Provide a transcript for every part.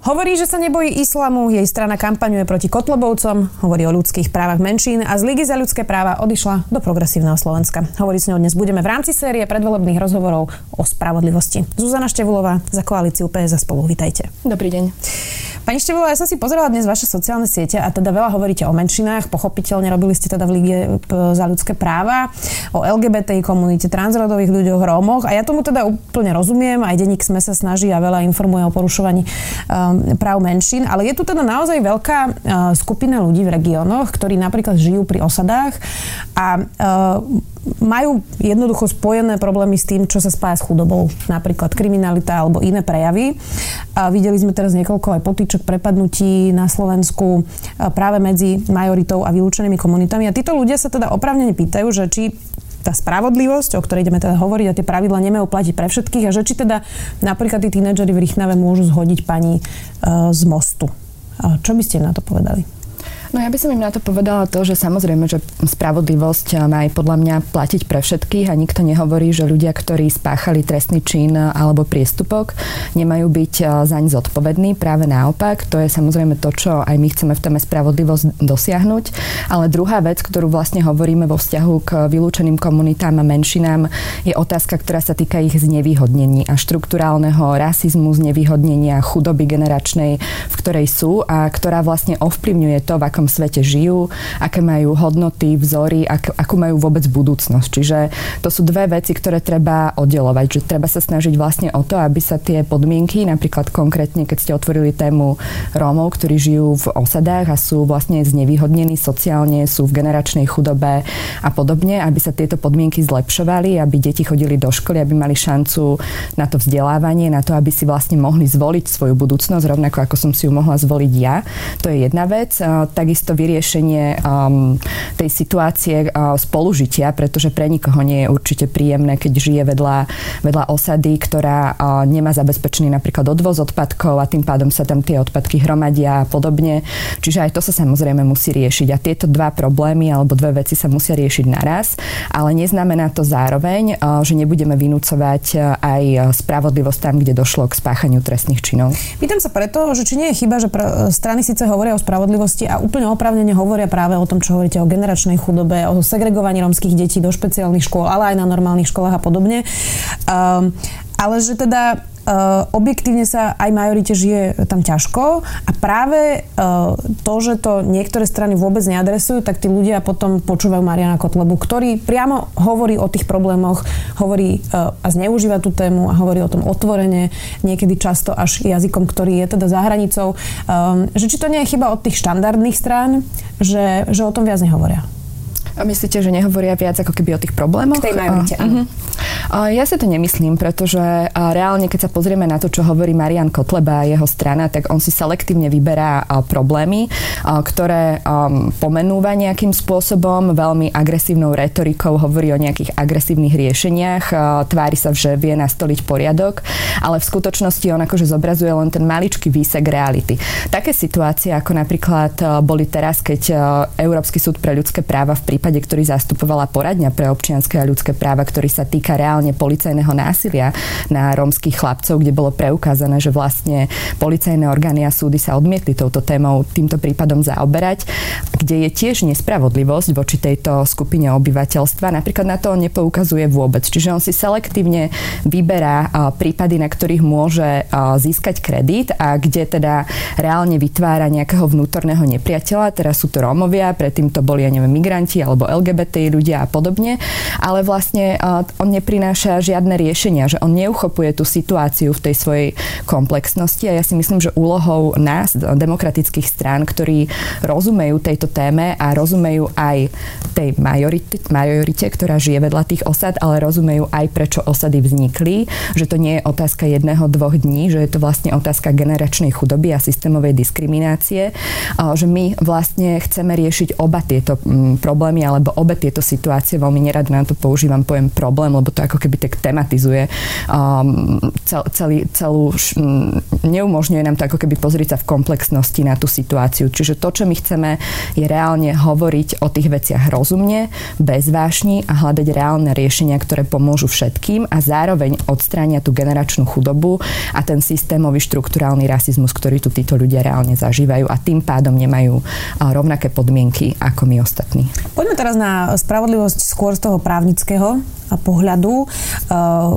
Hovorí, že sa nebojí islamu, jej strana kampaňuje proti Kotlobovcom, hovorí o ľudských právach menšín a z Ligy za ľudské práva odišla do progresívneho Slovenska. Hovorí s ňou dnes budeme v rámci série predvolebných rozhovorov o spravodlivosti. Zuzana Števulová za koalíciu PS a spolu. Vítajte. Dobrý deň. Pani Števová, ja som si pozerala dnes vaše sociálne siete a teda veľa hovoríte o menšinách. Pochopiteľne robili ste teda v Lige za ľudské práva, o LGBTI komunite, transrodových ľuďoch, Rómoch a ja tomu teda úplne rozumiem. Aj denník SME sa snaží a veľa informuje o porušovaní um, práv menšín, ale je tu teda naozaj veľká uh, skupina ľudí v regiónoch, ktorí napríklad žijú pri osadách a uh, majú jednoducho spojené problémy s tým, čo sa spája s chudobou, napríklad kriminalita alebo iné prejavy. A videli sme teraz niekoľko aj potýčok prepadnutí na Slovensku práve medzi majoritou a vylúčenými komunitami. A títo ľudia sa teda opravnene pýtajú, že či tá spravodlivosť, o ktorej ideme teda hovoriť a tie pravidla nemajú platiť pre všetkých a že či teda napríklad tí tínedžeri v Rychnave môžu zhodiť pani uh, z mostu. Čo by ste na to povedali? No ja by som im na to povedala to, že samozrejme, že spravodlivosť má aj podľa mňa platiť pre všetkých a nikto nehovorí, že ľudia, ktorí spáchali trestný čin alebo priestupok, nemajú byť eh, zaň zodpovední. Práve naopak, to je samozrejme to, čo aj my chceme v téme spravodlivosť dosiahnuť. Ale druhá vec, ktorú vlastne hovoríme vo vzťahu k vylúčeným komunitám a menšinám, je otázka, ktorá sa týka ich znevýhodnení a štruktúrálneho rasizmu, znevýhodnenia, chudoby generačnej, v ktorej sú a ktorá vlastne ovplyvňuje to, v akom akom svete žijú, aké majú hodnoty, vzory, ak, akú majú vôbec budúcnosť. Čiže to sú dve veci, ktoré treba oddelovať. Že treba sa snažiť vlastne o to, aby sa tie podmienky, napríklad konkrétne, keď ste otvorili tému Rómov, ktorí žijú v osadách a sú vlastne znevýhodnení sociálne, sú v generačnej chudobe a podobne, aby sa tieto podmienky zlepšovali, aby deti chodili do školy, aby mali šancu na to vzdelávanie, na to, aby si vlastne mohli zvoliť svoju budúcnosť, rovnako ako som si ju mohla zvoliť ja. To je jedna vec. Tak takisto vyriešenie um, tej situácie uh, spolužitia, pretože pre nikoho nie je určite príjemné, keď žije vedľa, vedľa osady, ktorá uh, nemá zabezpečený napríklad odvoz odpadkov a tým pádom sa tam tie odpadky hromadia a podobne. Čiže aj to sa samozrejme musí riešiť. A tieto dva problémy alebo dve veci sa musia riešiť naraz, ale neznamená to zároveň, uh, že nebudeme vynúcovať uh, aj spravodlivosť tam, kde došlo k spáchaniu trestných činov. Pýtam sa preto, že či nie je chyba, že strany síce hovoria o spravodlivosti a úplne úplne oprávnene hovoria práve o tom, čo hovoríte o generačnej chudobe, o segregovaní romských detí do špeciálnych škôl, ale aj na normálnych školách a podobne. Um, ale že teda objektívne sa aj majorite žije tam ťažko a práve uh, to, že to niektoré strany vôbec neadresujú, tak tí ľudia potom počúvajú Mariana Kotlebu, ktorý priamo hovorí o tých problémoch, hovorí uh, a zneužíva tú tému a hovorí o tom otvorene, niekedy často až jazykom, ktorý je teda za hranicou. Um, že či to nie je chyba od tých štandardných strán, že, že o tom viac nehovoria? A myslíte, že nehovoria viac ako keby o tých problémoch? K tej majorite, áno. Ja si to nemyslím, pretože reálne, keď sa pozrieme na to, čo hovorí Marian Kotleba a jeho strana, tak on si selektívne vyberá problémy, ktoré pomenúva nejakým spôsobom, veľmi agresívnou retorikou, hovorí o nejakých agresívnych riešeniach, tvári sa, že vie nastoliť poriadok, ale v skutočnosti on akože zobrazuje len ten maličký výsek reality. Také situácie, ako napríklad boli teraz, keď Európsky súd pre ľudské práva v prípade, ktorý zastupovala poradňa pre občianske a ľudské práva, ktorý sa týka reálne policajného násilia na rómskych chlapcov, kde bolo preukázané, že vlastne policajné orgány a súdy sa odmietli touto témou, týmto prípadom zaoberať, kde je tiež nespravodlivosť voči tejto skupine obyvateľstva. Napríklad na to on nepoukazuje vôbec. Čiže on si selektívne vyberá prípady, na ktorých môže získať kredit a kde teda reálne vytvára nejakého vnútorného nepriateľa. Teraz sú to Rómovia, predtým to boli, ja neviem, migranti alebo LGBT ľudia a podobne. Ale vlastne on neprináša žiadne riešenia, že on neuchopuje tú situáciu v tej svojej komplexnosti a ja si myslím, že úlohou nás, demokratických strán, ktorí rozumejú tejto téme a rozumejú aj tej majorite, majorite, ktorá žije vedľa tých osad, ale rozumejú aj prečo osady vznikli, že to nie je otázka jedného, dvoch dní, že je to vlastne otázka generačnej chudoby a systémovej diskriminácie, že my vlastne chceme riešiť oba tieto problémy problémy, alebo obe tieto situácie, veľmi nerad na to používam pojem problém, lebo to ako keby tak tematizuje um, cel, celý, celú, neumožňuje nám to ako keby pozrieť sa v komplexnosti na tú situáciu. Čiže to, čo my chceme, je reálne hovoriť o tých veciach rozumne, bez vášni a hľadať reálne riešenia, ktoré pomôžu všetkým a zároveň odstránia tú generačnú chudobu a ten systémový štruktúrálny rasizmus, ktorý tu títo ľudia reálne zažívajú a tým pádom nemajú rovnaké podmienky ako my ostatní. Poďme teraz na spravodlivosť skôr z toho právnického pohľadu.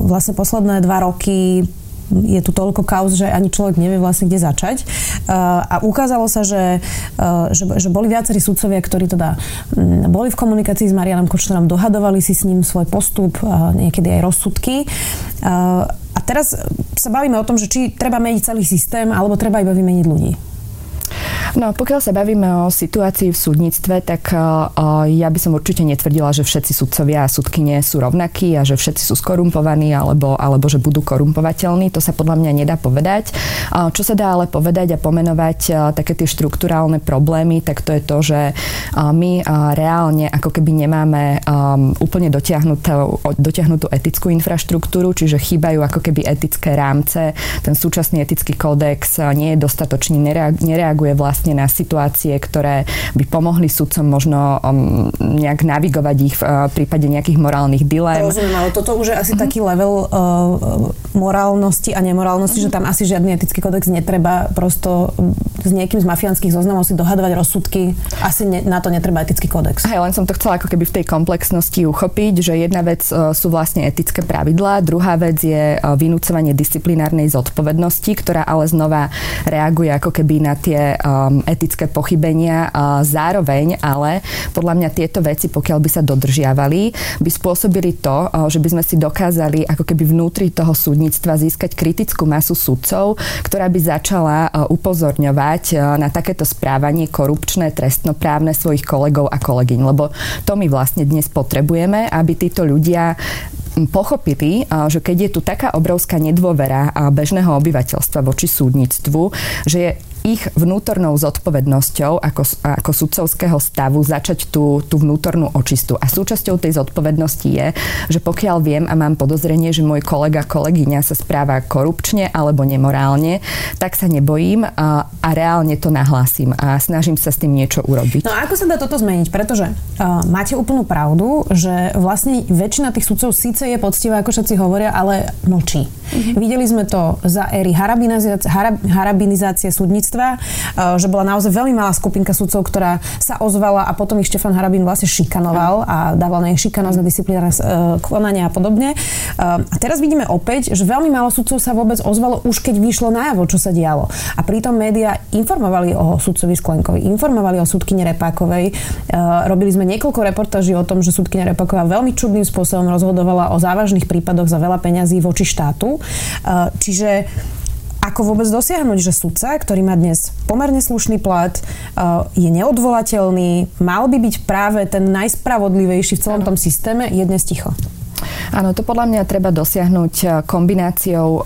Vlastne posledné dva roky je tu toľko kauz, že ani človek nevie vlastne, kde začať. A ukázalo sa, že, že, že boli viacerí sudcovia, ktorí teda boli v komunikácii s Marianom Kočnerom, dohadovali si s ním svoj postup, niekedy aj rozsudky. A teraz sa bavíme o tom, že či treba meniť celý systém, alebo treba iba vymeniť ľudí. No pokiaľ sa bavíme o situácii v súdnictve, tak uh, ja by som určite netvrdila, že všetci sudcovia a sudkynie sú rovnakí a že všetci sú skorumpovaní alebo, alebo že budú korumpovateľní. To sa podľa mňa nedá povedať. Čo sa dá ale povedať a pomenovať uh, také tie štruktúrálne problémy, tak to je to, že my reálne ako keby nemáme úplne dotiahnutú, dotiahnutú etickú infraštruktúru, čiže chýbajú ako keby etické rámce. Ten súčasný etický kódex nie je dostatočný, nereaguje vlastne vlastne na situácie, ktoré by pomohli sudcom možno um, nejak navigovať ich v uh, prípade nejakých morálnych dilem. Rozumiem, ale toto už je asi mm-hmm. taký level uh, morálnosti a nemorálnosti, mm-hmm. že tam asi žiadny etický kodex netreba prosto s niekým z mafiánskych zoznamov si dohadovať rozsudky. Asi ne, na to netreba etický kodex. Hej, len som to chcela ako keby v tej komplexnosti uchopiť, že jedna vec uh, sú vlastne etické pravidlá, druhá vec je uh, vynúcovanie disciplinárnej zodpovednosti, ktorá ale znova reaguje ako keby na tie Um, etické pochybenia. Zároveň ale podľa mňa tieto veci, pokiaľ by sa dodržiavali, by spôsobili to, uh, že by sme si dokázali ako keby vnútri toho súdnictva získať kritickú masu sudcov, ktorá by začala uh, upozorňovať uh, na takéto správanie korupčné, trestnoprávne svojich kolegov a kolegyň. Lebo to my vlastne dnes potrebujeme, aby títo ľudia pochopili, že keď je tu taká obrovská nedôvera bežného obyvateľstva voči súdnictvu, že je ich vnútornou zodpovednosťou ako, ako sudcovského stavu začať tú, tú vnútornú očistu. A súčasťou tej zodpovednosti je, že pokiaľ viem a mám podozrenie, že môj kolega, kolegyňa sa správa korupčne alebo nemorálne, tak sa nebojím a, a reálne to nahlásim a snažím sa s tým niečo urobiť. No a ako sa dá toto zmeniť? Pretože uh, máte úplnú pravdu, že vlastne väčšina tých sudcov síce je poctivá, ako všetci hovoria, ale mlčí. Mm-hmm. Videli sme to za éry harabinizácie, harabinizácie súdnictva eh, že bola naozaj veľmi malá skupinka sudcov, ktorá sa ozvala a potom ich Štefan Harabín vlastne šikanoval a dával na ich šikanosť na disciplinárne konania a podobne. Eh, a teraz vidíme opäť, že veľmi málo sudcov sa vôbec ozvalo už keď vyšlo najavo, čo sa dialo. A pritom médiá informovali o sudcovi Sklenkovi, informovali o súdkyne Repákovej. Robili sme niekoľko reportáží o tom, že súdkynia Repáková veľmi čudným spôsobom rozhodovala o závažných prípadoch za veľa peňazí voči štátu. Čiže ako vôbec dosiahnuť, že sudca, ktorý má dnes pomerne slušný plat, eh, je neodvolateľný, mal by byť práve ten najspravodlivejší v celom tom systéme, je dnes ticho? Áno, to podľa mňa treba dosiahnuť eh, kombináciou eh,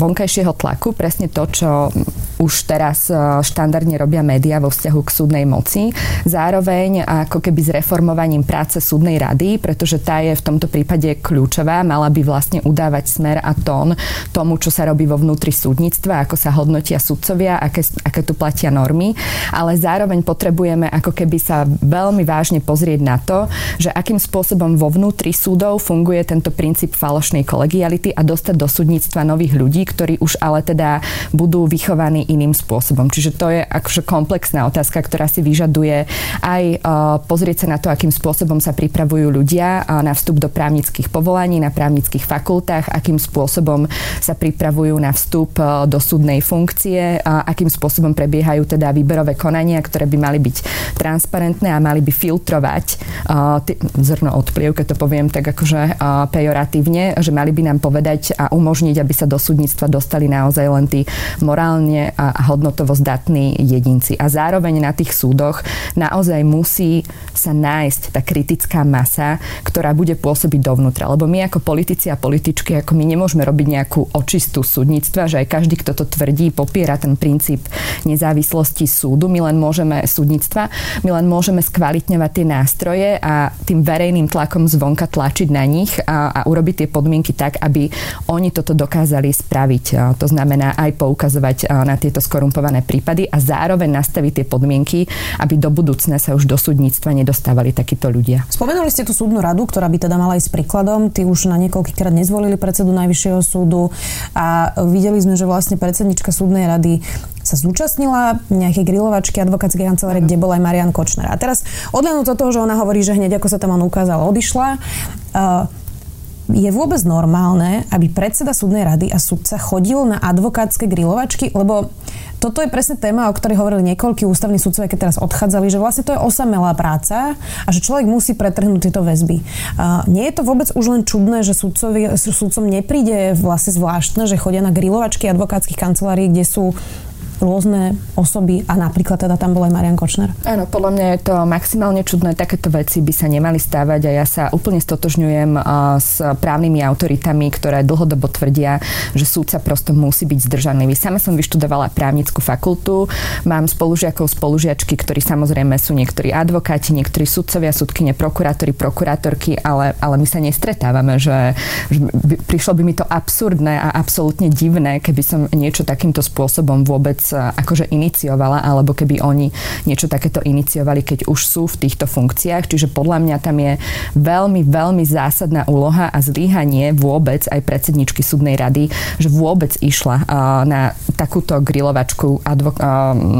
vonkajšieho tlaku, presne to, čo už teraz eh, štandardne robia médiá vo vzťahu k súdnej moci. Zároveň ako keby s reformovaním práce súdnej rady, pretože tá je v tomto prípade kľúčová, mala by vlastne udávať smer a tón tomu, čo sa robí vo vnútri súdnictva, ako sa hodnotia sudcovia, aké, aké tu platia normy, ale zároveň potrebujeme ako keby sa veľmi vážne pozrieť na to, že akým spôsobom vo vnútri súdov funguje tento princíp falošnej kolegiality a dostať do súdnictva nových ľudí, ktorí už ale teda budú vychovaní iným spôsobom. Čiže to je akože komplexná otázka, ktorá si vyžaduje aj uh, pozrieť sa na to, akým spôsobom sa pripravujú ľudia uh, na vstup do právnických povolaní, na právnických fakultách, akým spôsobom sa pripravujú na vstup uh, do súdnej funkcie, akým spôsobom prebiehajú teda výberové konania, ktoré by mali byť transparentné a mali by filtrovať zrno odpliev, keď to poviem tak akože pejoratívne, že mali by nám povedať a umožniť, aby sa do súdnictva dostali naozaj len tí morálne a hodnotovo zdatní jedinci. A zároveň na tých súdoch naozaj musí sa nájsť tá kritická masa, ktorá bude pôsobiť dovnútra. Lebo my ako politici a političky, ako my nemôžeme robiť nejakú očistú súdnictva, že aj každý, kto to tvrdí, popiera ten princíp nezávislosti súdu. My len môžeme súdnictva, my len môžeme skvalitňovať tie nástroje a tým verejným tlakom zvonka tlačiť na nich a, a urobiť tie podmienky tak, aby oni toto dokázali spraviť. To znamená aj poukazovať na tieto skorumpované prípady a zároveň nastaviť tie podmienky, aby do budúcna sa už do súdnictva nedostávali takíto ľudia. Spomenuli ste tú súdnu radu, ktorá by teda mala ísť príkladom. Ty už na niekoľkýkrát nezvolili predsedu Najvyššieho súdu a videli sme, že vlastne predsednička súdnej rady sa zúčastnila nejakej grilovačky advokátskej kancelárie, kde bol aj Marian Kočner. A teraz odlenúť od toho, že ona hovorí, že hneď ako sa tam on ukázal, odišla. Uh, je vôbec normálne, aby predseda súdnej rady a sudca chodil na advokátske grilovačky, lebo toto je presne téma, o ktorej hovorili niekoľkí ústavní sudcovia, keď teraz odchádzali, že vlastne to je osamelá práca a že človek musí pretrhnúť tieto väzby. Uh, nie je to vôbec už len čudné, že sudcovi, sudcom nepríde vlastne zvláštne, že chodia na grilovačky advokátskych kancelárií, kde sú rôzne osoby a napríklad teda tam bol aj Marian Kočner? Áno, podľa mňa je to maximálne čudné. Takéto veci by sa nemali stávať a ja sa úplne stotožňujem s právnymi autoritami, ktoré dlhodobo tvrdia, že súdca prosto musí byť zdržanlivý. Sama som vyštudovala právnickú fakultu, mám spolužiakov, spolužiačky, ktorí samozrejme sú niektorí advokáti, niektorí sudcovia, sudkyne, prokurátori, prokurátorky, ale, ale my sa nestretávame, že, že by, prišlo by mi to absurdné a absolútne divné, keby som niečo takýmto spôsobom vôbec akože iniciovala, alebo keby oni niečo takéto iniciovali, keď už sú v týchto funkciách. Čiže podľa mňa tam je veľmi, veľmi zásadná úloha a zlíhanie vôbec aj predsedničky súdnej rady, že vôbec išla na takúto grilovačku advok-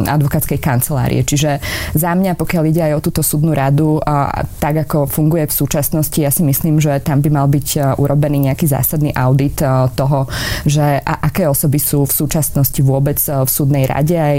advokátskej kancelárie. Čiže za mňa, pokiaľ ide aj o túto súdnu radu, tak ako funguje v súčasnosti, ja si myslím, že tam by mal byť urobený nejaký zásadný audit toho, že a aké osoby sú v súčasnosti vôbec v súdnej Národnej rade, aj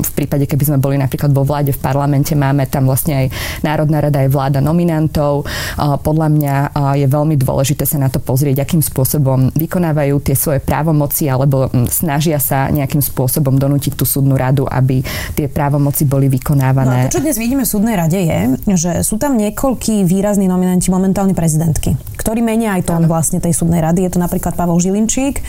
v prípade, keby sme boli napríklad vo vláde v parlamente, máme tam vlastne aj Národná rada, aj vláda nominantov. Podľa mňa je veľmi dôležité sa na to pozrieť, akým spôsobom vykonávajú tie svoje právomoci alebo snažia sa nejakým spôsobom donútiť tú súdnu radu, aby tie právomoci boli vykonávané. No to, čo dnes vidíme v súdnej rade je, že sú tam niekoľkí výrazní nominanti momentálne prezidentky, ktorí menia aj tón vlastne tej súdnej rady. Je to napríklad Pavel Žilinčík,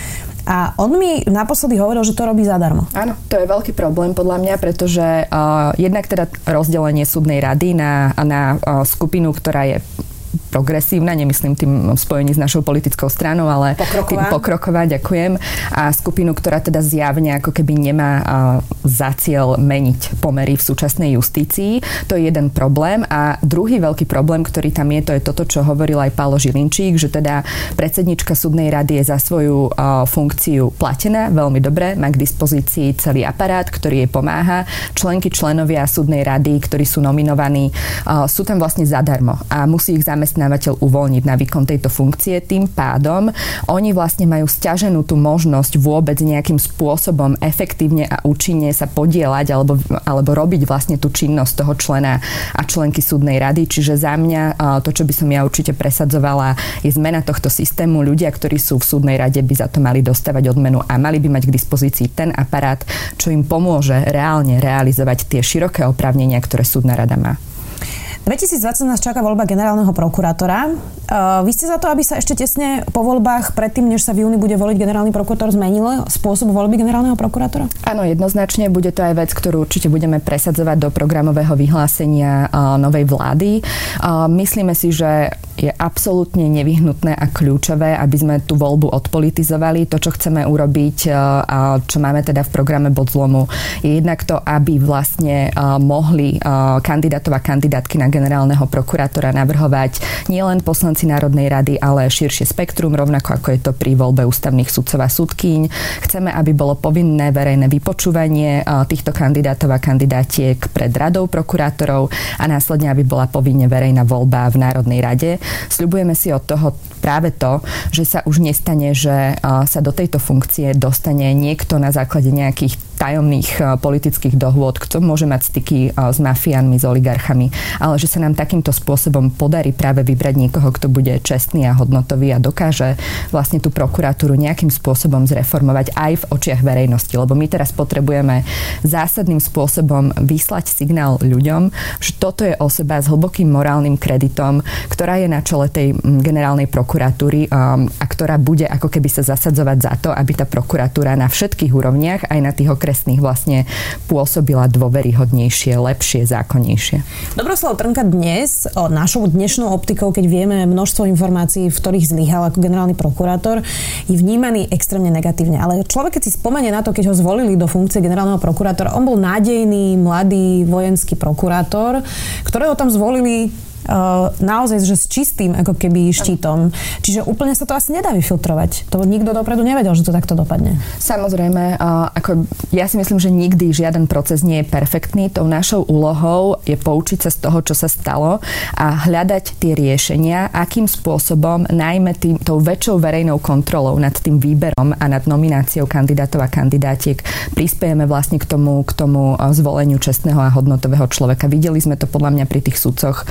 a on mi naposledy hovoril, že to robí zadarmo. Áno, to je veľký problém podľa mňa, pretože uh, jednak teda rozdelenie súdnej rady na, na uh, skupinu, ktorá je progresívna, nemyslím tým spojení s našou politickou stranou, ale pokroková. tým pokroková, ďakujem. A skupinu, ktorá teda zjavne ako keby nemá za cieľ meniť pomery v súčasnej justícii. To je jeden problém. A druhý veľký problém, ktorý tam je, to je toto, čo hovoril aj Pálo Žilinčík, že teda predsednička súdnej rady je za svoju funkciu platená veľmi dobre, má k dispozícii celý aparát, ktorý jej pomáha. Členky, členovia súdnej rady, ktorí sú nominovaní, sú tam vlastne zadarmo a musí ich zamestnať zamestnávateľ uvoľniť na výkon tejto funkcie. Tým pádom oni vlastne majú stiaženú tú možnosť vôbec nejakým spôsobom efektívne a účinne sa podielať alebo, alebo robiť vlastne tú činnosť toho člena a členky súdnej rady. Čiže za mňa to, čo by som ja určite presadzovala, je zmena tohto systému. Ľudia, ktorí sú v súdnej rade, by za to mali dostávať odmenu a mali by mať k dispozícii ten aparát, čo im pomôže reálne realizovať tie široké oprávnenia, ktoré súdna rada má. 2020 nás čaká voľba generálneho prokurátora. Uh, vy ste za to, aby sa ešte tesne po voľbách, predtým, než sa v júni bude voliť generálny prokurátor, zmenil spôsob voľby generálneho prokurátora? Áno, jednoznačne. Bude to aj vec, ktorú určite budeme presadzovať do programového vyhlásenia uh, novej vlády. Uh, myslíme si, že je absolútne nevyhnutné a kľúčové, aby sme tú voľbu odpolitizovali. To, čo chceme urobiť a čo máme teda v programe bod zlomu, je jednak to, aby vlastne mohli kandidátov a kandidátky na generálneho prokurátora navrhovať nielen poslanci Národnej rady, ale širšie spektrum, rovnako ako je to pri voľbe ústavných sudcov a sudkyň. Chceme, aby bolo povinné verejné vypočúvanie týchto kandidátov a kandidátiek pred radou prokurátorov a následne, aby bola povinne verejná voľba v Národnej rade. Sľubujeme si od toho práve to, že sa už nestane, že sa do tejto funkcie dostane niekto na základe nejakých tajomných politických dohôd, kto môže mať styky s mafiánmi, s oligarchami, ale že sa nám takýmto spôsobom podarí práve vybrať niekoho, kto bude čestný a hodnotový a dokáže vlastne tú prokuratúru nejakým spôsobom zreformovať aj v očiach verejnosti. Lebo my teraz potrebujeme zásadným spôsobom vyslať signál ľuďom, že toto je osoba s hlbokým morálnym kreditom, ktorá je na čele tej generálnej prokuratúry um, a ktorá bude ako keby sa zasadzovať za to, aby tá prokuratúra na všetkých úrovniach, aj na tých okresných vlastne pôsobila dôveryhodnejšie, lepšie, zákonnejšie. Dobroslav Trnka dnes, o našou dnešnou optikou, keď vieme množstvo informácií, v ktorých zlyhal ako generálny prokurátor, je vnímaný extrémne negatívne. Ale človek, keď si spomenie na to, keď ho zvolili do funkcie generálneho prokurátora, on bol nádejný, mladý vojenský prokurátor, ktorého tam zvolili naozaj že s čistým ako keby štítom. Čiže úplne sa to asi nedá vyfiltrovať. To nikto dopredu nevedel, že to takto dopadne. Samozrejme, ako ja si myslím, že nikdy žiaden proces nie je perfektný. Tou našou úlohou je poučiť sa z toho, čo sa stalo a hľadať tie riešenia, akým spôsobom najmä tým, tou väčšou verejnou kontrolou nad tým výberom a nad nomináciou kandidátov a kandidátiek prispiejeme vlastne k tomu, k tomu zvoleniu čestného a hodnotového človeka. Videli sme to podľa mňa pri tých sudcoch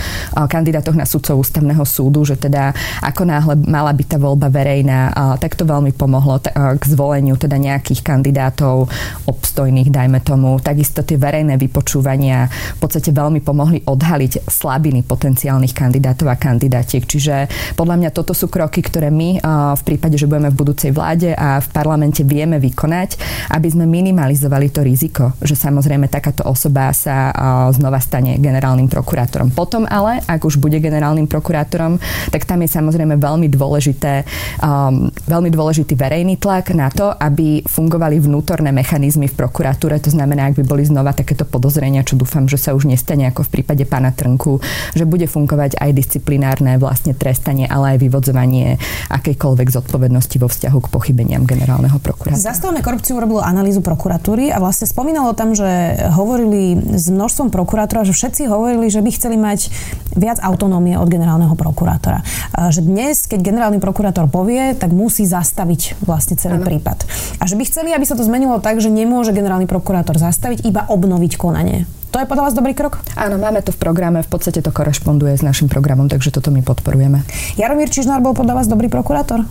kandidátoch na sudcov ústavného súdu, že teda ako náhle mala byť tá voľba verejná, tak to veľmi pomohlo k zvoleniu teda nejakých kandidátov obstojných, dajme tomu. Takisto tie verejné vypočúvania v podstate veľmi pomohli odhaliť slabiny potenciálnych kandidátov a kandidátiek. Čiže podľa mňa toto sú kroky, ktoré my v prípade, že budeme v budúcej vláde a v parlamente vieme vykonať, aby sme minimalizovali to riziko, že samozrejme takáto osoba sa znova stane generálnym prokurátorom. Potom ale, ak už bude generálnym prokurátorom, tak tam je samozrejme veľmi dôležité, um, veľmi dôležitý verejný tlak na to, aby fungovali vnútorné mechanizmy v prokuratúre. To znamená, ak by boli znova takéto podozrenia, čo dúfam, že sa už nestane ako v prípade pána Trnku, že bude fungovať aj disciplinárne vlastne trestanie, ale aj vyvodzovanie akejkoľvek zodpovednosti vo vzťahu k pochybeniam generálneho prokurátora. Zastavme korupciu urobilo analýzu prokuratúry a vlastne spomínalo tam, že hovorili s množstvom prokurátorov, že všetci hovorili, že by chceli mať viac autonómie od generálneho prokurátora. Že dnes, keď generálny prokurátor povie, tak musí zastaviť vlastne celý ano. prípad. A že by chceli, aby sa to zmenilo tak, že nemôže generálny prokurátor zastaviť, iba obnoviť konanie. To je podľa vás dobrý krok? Áno, máme to v programe, v podstate to korešponduje s našim programom, takže toto my podporujeme. Jaromír Čižnár bol podľa vás dobrý prokurátor?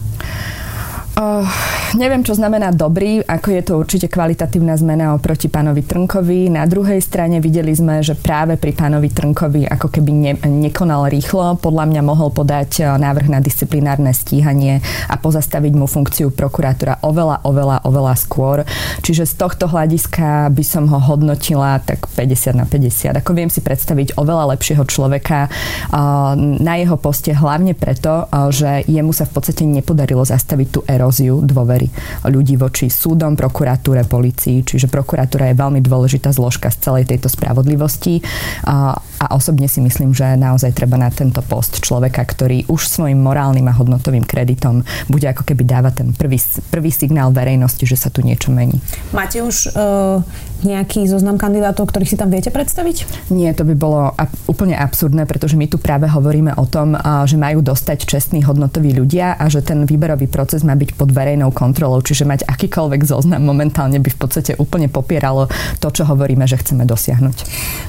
Uh, neviem, čo znamená dobrý, ako je to určite kvalitatívna zmena oproti pánovi Trnkovi. Na druhej strane videli sme, že práve pri pánovi Trnkovi ako keby ne, nekonal rýchlo. Podľa mňa mohol podať e, návrh na disciplinárne stíhanie a pozastaviť mu funkciu prokurátora oveľa, oveľa, oveľa skôr. Čiže z tohto hľadiska by som ho hodnotila tak 50 na 50. Ako viem si predstaviť oveľa lepšieho človeka uh, na jeho poste hlavne preto, uh, že jemu sa v podstate nepodarilo zastaviť tú eróziu eróziu dôvery ľudí voči súdom, prokuratúre, policii. Čiže prokuratúra je veľmi dôležitá zložka z celej tejto spravodlivosti a, a osobne si myslím, že naozaj treba na tento post človeka, ktorý už svojim morálnym a hodnotovým kreditom bude ako keby dávať ten prvý, prvý signál verejnosti, že sa tu niečo mení. Máte už uh, nejaký zoznam kandidátov, ktorých si tam viete predstaviť? Nie, to by bolo úplne absurdné, pretože my tu práve hovoríme o tom, že majú dostať čestní hodnotoví ľudia a že ten výberový proces má byť pod verejnou kontrolou, čiže mať akýkoľvek zoznam momentálne by v podstate úplne popieralo to, čo hovoríme, že chceme dosiahnuť.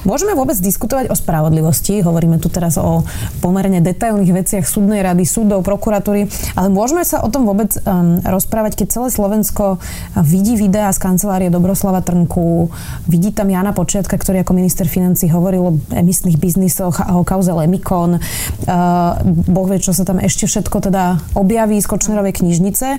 Môžeme vôbec diskutovať o spravodlivosti, hovoríme tu teraz o pomerne detailných veciach súdnej rady, súdov, prokuratúry, ale môžeme sa o tom vôbec um, rozprávať, keď celé Slovensko vidí videá z kancelárie Dobroslava Trnku, vidí tam Jana Počiatka, ktorý ako minister financí hovoril o emisných biznisoch a o kauze Lemikon. Uh, boh vie, čo sa tam ešte všetko teda objaví z Kočnerovej knižnice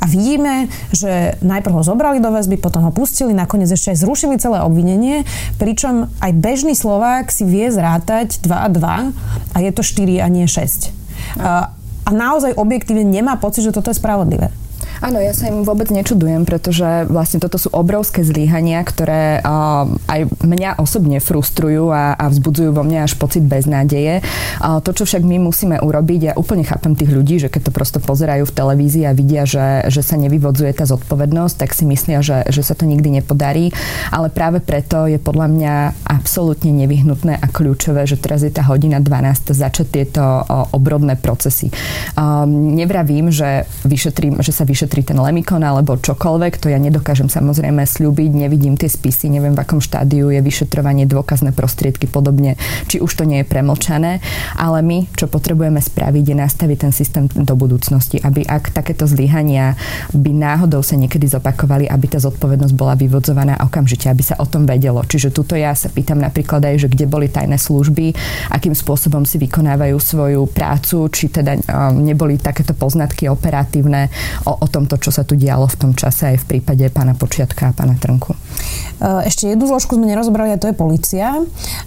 a vidíme, že najprv ho zobrali do väzby, potom ho pustili, nakoniec ešte aj zrušili celé obvinenie, pričom aj bežný Slovák si vie zrátať 2 a 2 a je to 4 a nie 6. A, a naozaj objektívne nemá pocit, že toto je spravodlivé. Áno, ja sa im vôbec nečudujem, pretože vlastne toto sú obrovské zlíhania, ktoré uh, aj mňa osobne frustrujú a, a vzbudzujú vo mne až pocit beznádeje. Uh, to, čo však my musíme urobiť, ja úplne chápem tých ľudí, že keď to prosto pozerajú v televízii a vidia, že, že sa nevyvodzuje tá zodpovednosť, tak si myslia, že, že sa to nikdy nepodarí. Ale práve preto je podľa mňa absolútne nevyhnutné a kľúčové, že teraz je tá hodina 12 začať tieto uh, obrodné procesy. Um, nevravím, že, vyšetrím, že sa vyšetrím vyšetrí ten Lemikon alebo čokoľvek, to ja nedokážem samozrejme slúbiť, nevidím tie spisy, neviem v akom štádiu je vyšetrovanie, dôkazné prostriedky podobne, či už to nie je premlčané, ale my, čo potrebujeme spraviť, je nastaviť ten systém do budúcnosti, aby ak takéto zlyhania by náhodou sa niekedy zopakovali, aby tá zodpovednosť bola vyvodzovaná okamžite, aby sa o tom vedelo. Čiže tuto ja sa pýtam napríklad aj, že kde boli tajné služby, akým spôsobom si vykonávajú svoju prácu, či teda um, neboli takéto poznatky operatívne o, o tomto, čo sa tu dialo v tom čase aj v prípade pána Počiatka a pána Trnku. Uh, ešte jednu zložku sme nerozobrali a to je policia.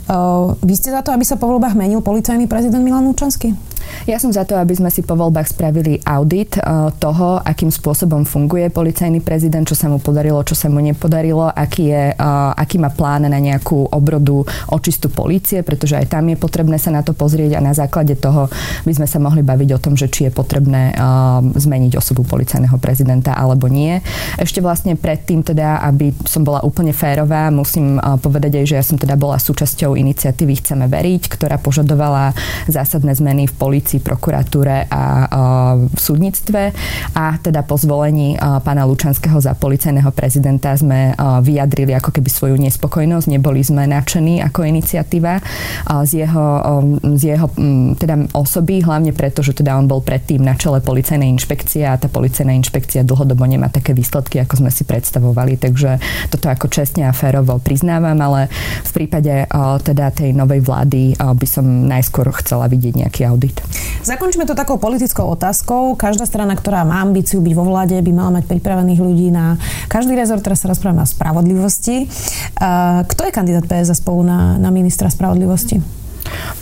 Uh, vy ste za to, aby sa po voľbách menil policajný prezident Milan Lučanský? Ja som za to, aby sme si po voľbách spravili audit uh, toho, akým spôsobom funguje policajný prezident, čo sa mu podarilo, čo sa mu nepodarilo, aký, je, aký má plán na nejakú obrodu očistu polície, pretože aj tam je potrebné sa na to pozrieť a na základe toho by sme sa mohli baviť o tom, že či je potrebné zmeniť osobu policajného prezidenta alebo nie. Ešte vlastne predtým teda, aby som bola úplne férová, musím povedať aj, že ja som teda bola súčasťou iniciatívy Chceme veriť, ktorá požadovala zásadné zmeny v polícii, prokuratúre a v súdnictve. A teda po zvolení pána Lučanského za policajného prezidenta sme vyjadrili ako keby svoju nespokojnosť, neboli sme nadšení ako iniciatíva z jeho, z jeho teda osoby, hlavne preto, že teda on bol predtým na čele policajnej inšpekcie a tá policajná inšpekcia dlhodobo nemá také výsledky, ako sme si predstavovali, takže toto ako čestne a férovo priznávam, ale v prípade teda tej novej vlády by som najskôr chcela vidieť nejaký audit. Zakončíme to takou politickou otázkou. Každá strana, ktorá má ambíciu byť vo vláde, by mala mať pripravených ľudí na každý rezort. Teraz sa rozprávame o spravodlivosti. Kto je kandidát PS spolu na, na ministra spravodlivosti?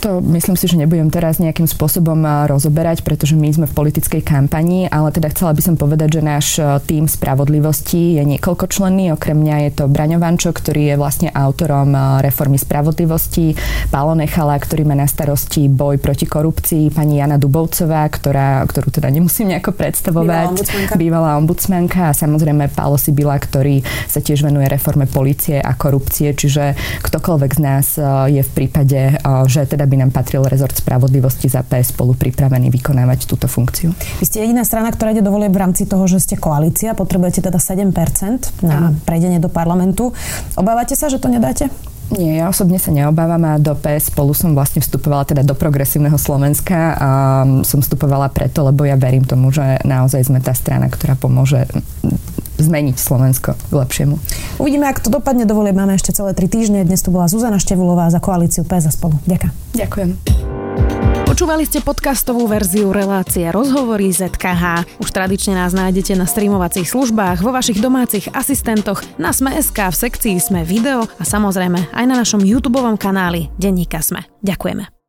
To myslím si, že nebudem teraz nejakým spôsobom rozoberať, pretože my sme v politickej kampani, ale teda chcela by som povedať, že náš tým spravodlivosti je niekoľko členný. Okrem mňa je to Braňovančo, ktorý je vlastne autorom reformy spravodlivosti, Pálo Nechala, ktorý má na starosti boj proti korupcii, pani Jana Dubovcová, ktorá, ktorú teda nemusím nejako predstavovať, bývalá ombudsmanka, bývalá ombudsmanka a samozrejme Pálo Sibila, ktorý sa tiež venuje reforme policie a korupcie, čiže ktokoľvek z nás je v prípade, že teda by nám patril rezort spravodlivosti za PS spolu pripravený vykonávať túto funkciu. Vy ste jediná strana, ktorá ide do v rámci toho, že ste koalícia, potrebujete teda 7% na prejdenie do parlamentu. Obávate sa, že to nedáte? Nie, ja osobne sa neobávam a do PS spolu som vlastne vstupovala teda do progresívneho Slovenska a som vstupovala preto, lebo ja verím tomu, že naozaj sme tá strana, ktorá pomôže zmeniť Slovensko k lepšiemu. Uvidíme, ak to dopadne. Dovolie máme ešte celé tri týždne. Dnes tu bola Zuzana Števulová za koalíciu PS a spolu. Ďakujem. Ďakujem. Počúvali ste podcastovú verziu relácie Rozhovory ZKH. Už tradične nás nájdete na streamovacích službách, vo vašich domácich asistentoch, na Sme.sk, v sekcii Sme video a samozrejme aj na našom YouTube kanáli Denníka Sme. Ďakujeme.